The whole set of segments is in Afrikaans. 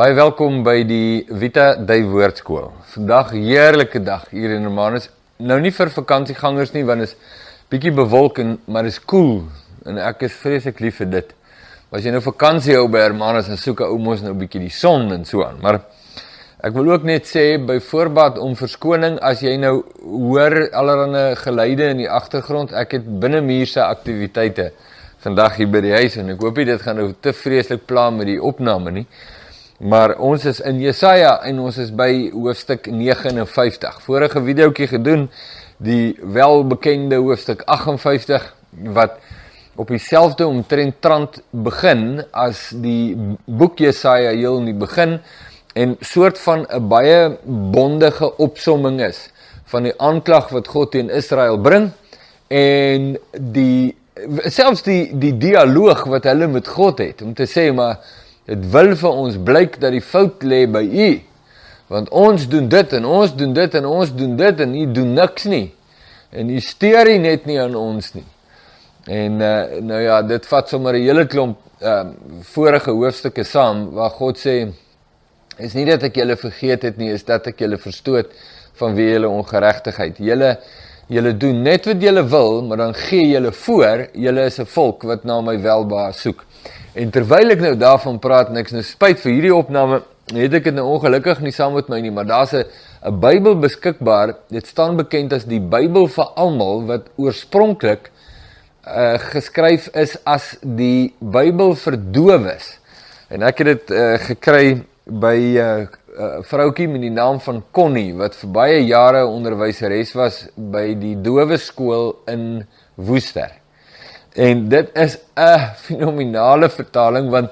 Baie welkom by die Vita Dei Woordskool. Vandag heerlike dag hier in Hermanus. Nou nie vir vakansiegangers nie want dit is bietjie bewolk en maar dit is koel cool, en ek is vreeslik lief vir dit. As jy nou vakansie hou by Hermanus en soek 'n ou mos nou bietjie die son en so aan. Maar ek wil ook net sê by voorbaat om verskoning as jy nou hoor allerlei geluide in die agtergrond. Ek het binne muurse aktiwiteite vandag hier by die huis en ek hoop dit gaan nou te vreeslik pla met die opname nie. Maar ons is in Jesaja en ons is by hoofstuk 59. Vorige videoetjie gedoen die welbekende hoofstuk 58 wat op dieselfde omtrent trant begin as die boek Jesaja heel in die begin en soort van 'n baie bondige opsomming is van die aanklag wat God teen Israel bring en die selfs die die dialoog wat hulle met God het om te sê maar Dit wil vir ons blyk dat die fout lê by u. Want ons doen dit en ons doen dit en ons doen dit en u doen niks nie. En u steur net nie aan ons nie. En uh, nou ja, dit vat sommer 'n hele klomp ehm uh, vorige hoofstukke saam waar God sê is nie dat ek julle vergeet het nie, is dat ek julle verstoot van wie julle ongeregtigheid. Julle julle doen net wat julle wil, maar dan gee julle voor, julle is 'n volk wat na my welbehae soek. En terwyl ek nou daarvan praat en ek is nou spyt vir hierdie opname, het ek dit nou ongelukkig nie saam met my nie, maar daar's 'n 'n Bybel beskikbaar. Dit staan bekend as die Bybel vir almal wat oorspronklik uh geskryf is as die Bybel vir dowes. En ek het dit uh gekry by uh, uh, vroutjie met die naam van Connie wat vir baie jare onderwyseres was by die dowe skool in Woester. En dit is 'n fenominale vertaling want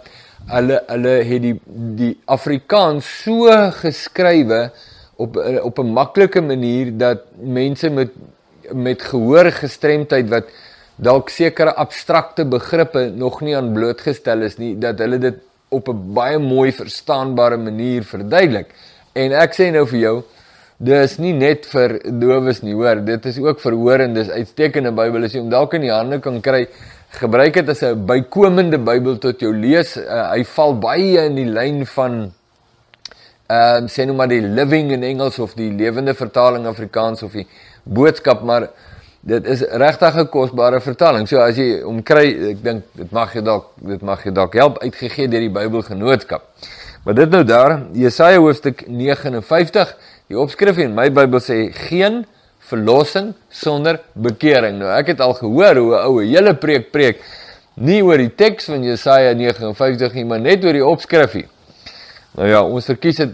hulle hulle het die die Afrikaans so geskrywe op op 'n maklike manier dat mense met met gehoorgestremdheid wat dalk sekere abstrakte begrippe nog nie aan blootgestel is nie dat hulle dit op 'n baie mooi verstaanbare manier verduidelik. En ek sê nou vir jou, Dis nie net vir dowes nie, hoor. Dit is ook vir hoorendes. Uitstekende Bybel as jy hom dalk in die hande kan kry. Gebruik dit as 'n bykomende Bybel tot jou lees. Uh, hy val baie in die lyn van ehm uh, sê nou maar die Living in Engels of die Lewende Vertaling Afrikaans of die Boodskap, maar dit is regtig 'n kosbare vertaling. So as jy hom kry, ek dink dit mag jy dalk dit mag jy dalk help uitgegee deur die Bybelgenootskap. Maar dit nou daar, Jesaja hoofstuk 59 Die opskrif in my Bybel sê geen verlossing sonder bekering. Nou ek het al gehoor hoe 'n ou 'n hele preek preek nie oor die teks van Jesaja 59 nie, maar net oor die opskrifie. Nou ja, ons verkies dit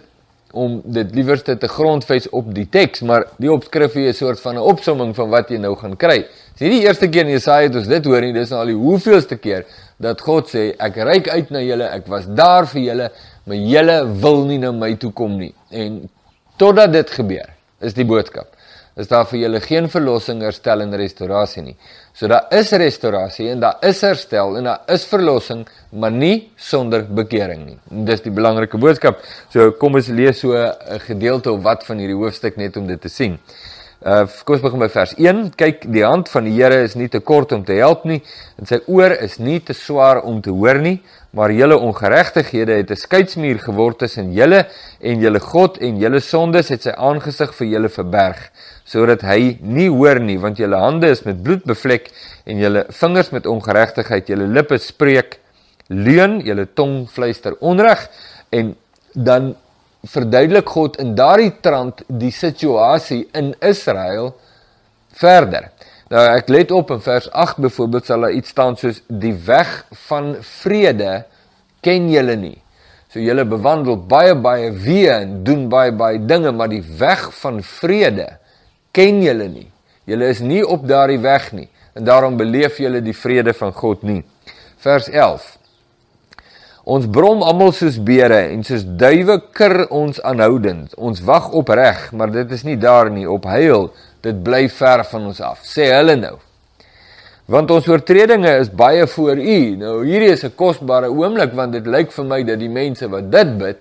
om dit liewerste te grondves op die teks, maar die opskrifie is 'n soort van 'n opsomming van wat jy nou gaan kry. Dis nie die eerste keer in Jesaja het ons dit hoor nie, dis nou al die hoeveelste keer dat God sê ek reik uit na julle, ek was daar vir julle, maar julle wil nie na my toe kom nie. En Totdat dit gebeur, is die boodskap. Is daar vir julle geen verlossing, herstel en restaurasie nie. So daar is restaurasie en daar is herstel en daar is verlossing, maar nie sonder bekering nie. En dis die belangrike boodskap. So kom ons lees so 'n gedeelte of wat van hierdie hoofstuk net om dit te sien. Uh kom ons begin by vers 1. Kyk, die hand van die Here is nie te kort om te help nie. En sy oor is nie te swaar om te hoor nie. Maar julle ongeregtighede het 'n skeidsmuur geword tussen julle en julle God en julle sondes het sy aangesig vir julle verberg sodat hy nie hoor nie want julle hande is met bloed bevlek en julle vingers met ongeregtigheid. Julle lippe spreek leuen julle tong fluister onreg. En dan verduidelik God in daardie trant die situasie in Israel verder Nou ek let op in vers 8 byvoorbeeld sal daar iets staan soos die weg van vrede ken julle nie. So julle bewandel baie baie weë en doen baie baie dinge, maar die weg van vrede ken julle nie. Julle is nie op daardie weg nie en daarom beleef julle die vrede van God nie. Vers 11. Ons brom almal soos beere en soos duwe kir ons aanhoudend. Ons wag op reg, maar dit is nie daar nie op heil dit bly ver van ons af, sê hulle nou. Want ons oortredinge is baie voor U. Nou hierdie is 'n kosbare oomblik want dit lyk vir my dat die mense wat dit bid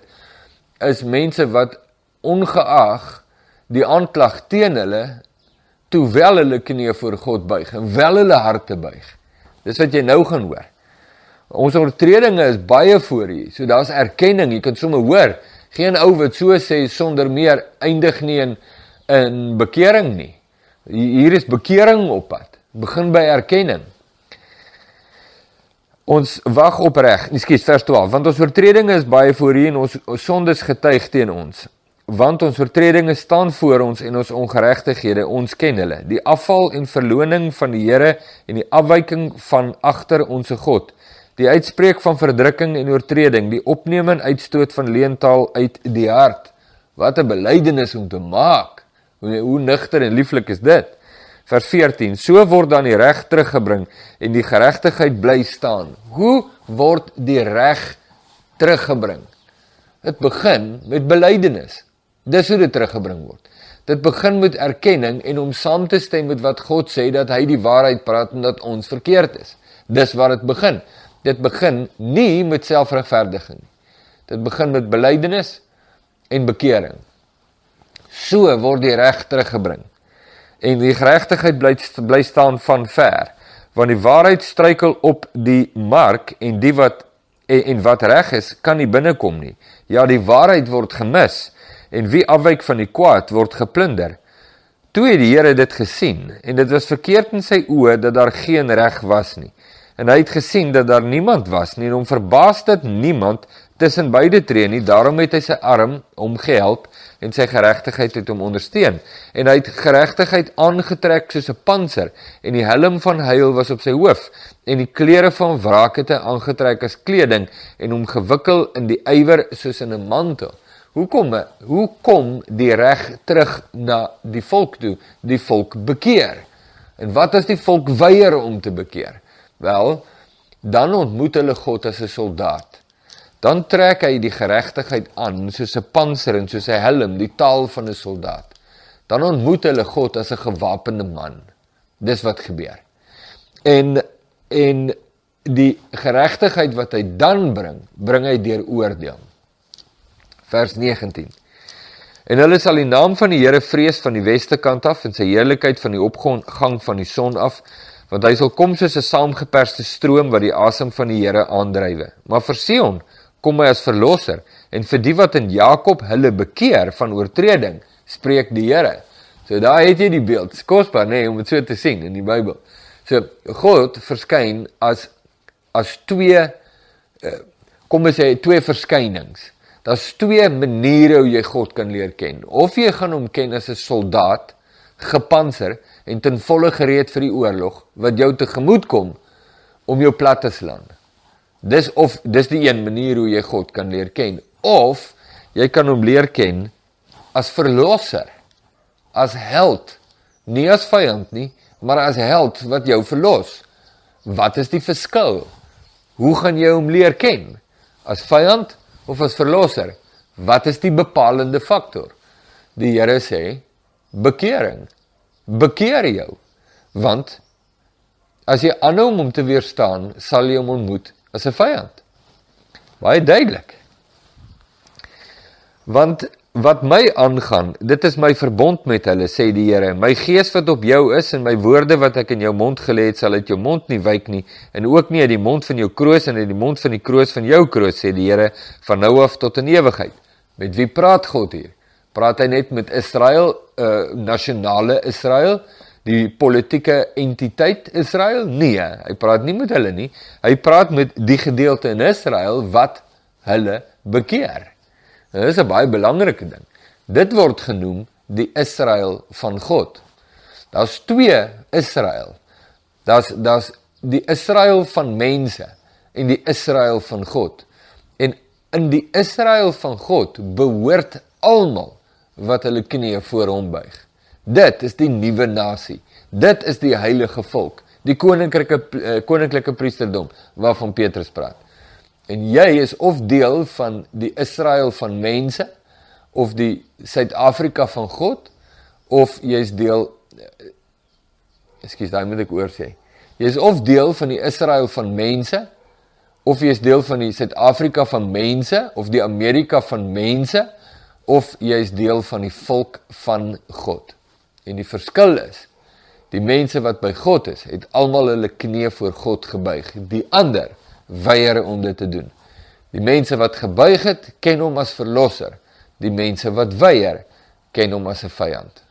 is mense wat ongeag die aanklag teen hulle toe wel hulle knieë voor God buig en wel hulle harte buig. Dis wat jy nou gaan hoor. Ons oortredinge is baie voor U. So daar's erkenning. Jy kan sommer hoor. Geen ou wat so sê sonder meer eindig nie in in bekering nie. Hier is bekering op pad. Begin by erkenning. Ons wag opreg. Ekskuus vers 12. Want ons oortredinge is baie voor U en ons, ons sondes getuig teen ons. Want ons oortredinge staan voor ons en ons ongeregtighede, ons ken hulle. Die afval en verloning van die Here en die afwyking van agter ons God. Die uitspreek van verdrukking en oortreding, die opneem en uitstoot van leentaal uit die hart. Wat 'n belydenis om te maak. Hoe, hoe nigter en lieflik is dit? Vers 14. So word dan die reg teruggebring en die geregtigheid bly staan. Hoe word die reg teruggebring? Dit begin met belydenis. Dis hoe dit teruggebring word. Dit begin met erkenning en om saam te stem met wat God sê dat hy die waarheid praat en dat ons verkeerd is. Dis waar dit begin. Dit begin nie met selfregverdiging nie. Dit begin met belydenis en bekering. So word die reg teruggebring. En die geregtigheid bly bly staan van ver, want die waarheid struikel op die mark en die wat en, en wat reg is, kan nie binnekom nie. Ja, die waarheid word gemis en wie afwyk van die kwaad word geplunder. Toe het die Here dit gesien en dit was verkeerd in sy oë dat daar geen reg was nie. En hy het gesien dat daar niemand was nie en hom verbaas dat niemand tussen beide tree nie. Daarom het hy sy arm omgehelp en sy geregtigheid het hom ondersteun. En hy het geregtigheid aangetrek soos 'n panser en die helm van heil was op sy hoof en die klere van wraak het hy aangetrek as kleding en hom gewikkel in die ywer soos in 'n mantel. Hoekom hoe kom die reg terug na die volk toe? Die volk bekeer. En wat as die volk weier om te bekeer? Wel, dan ontmoet hulle God as 'n soldaat. Dan trek hy die geregtigheid aan soos 'n panser en soos 'n helm, die taal van 'n soldaat. Dan ontmoet hulle God as 'n gewapende man. Dis wat gebeur. En en die geregtigheid wat hy dan bring, bring hy deur oordeel vers 19. En hulle sal die naam van die Here vrees van die weste kant af en sy heerlikheid van die opgang van die son af, want hy sal kom soos 'n saamgeperste stroom wat die asem van die Here aandrywe. Maar vir Sion kom hy as verlosser en vir die wat in Jakob hulle bekeer van oortreding, spreek die Here. So daar het jy die beeld. Kosbaar nê nee, om dit so te sien in die Bybel. So God verskyn as as twee uh, kom ons sê twee verskynings. Daar's twee maniere hoe jy God kan leer ken. Of jy gaan hom ken as 'n soldaat, gepantser en ten volle gereed vir die oorlog wat jou tegemoet kom om jou plat te slaan. Dis of dis die een manier hoe jy God kan leer ken. Of jy kan hom leer ken as verlosser, as held, nie as vyand nie, maar as held wat jou verlos. Wat is die verskil? Hoe gaan jy hom leer ken? As vyand of as verlosser? Wat is die bepalende faktor? Die Here sê bekering. Bekeer jou. Want as jy aanhou om hom te weerstaan, sal jy hom ontmoet as 'n vyand. Baie duidelik. Want wat my aangaan, dit is my verbond met hulle, sê die Here. My gees wat op jou is en my woorde wat ek in jou mond gelê het, sal uit jou mond nie wyk nie en ook nie uit die mond van jou kroos en uit die mond van die kroos van jou kroos, sê die Here, van nou af tot in ewigheid. Met wie praat God hier? Praat hy net met Israel, 'n uh, eh, nasionale Israel? die politieke entiteit Israel? Nee, hy praat nie met hulle nie. Hy praat met die gedeelte in Israel wat hulle bekeer. Dit is 'n baie belangrike ding. Dit word genoem die Israel van God. Daar's twee Israel. Daar's daar's die Israel van mense en die Israel van God. En in die Israel van God behoort almal wat hulle knieë voor hom buig. Dit is die nuwe nasie. Dit is die heilige volk, die koninklike eh, koninklike priesterdom waarvan Petrus praat. En jy is of deel van die Israel van mense of die Suid-Afrika van God of jy's deel eh, Ekskuus, daai moet ek oor sê. Jy is of deel van die Israel van mense of jy is deel van die Suid-Afrika van mense of die Amerika van mense of jy is deel van die volk van God. En die verskil is die mense wat by God is, het almal hulle knieë voor God gebuig. Die ander weier om dit te doen. Die mense wat gebuig het, ken hom as verlosser. Die mense wat weier, ken hom as 'n vyand.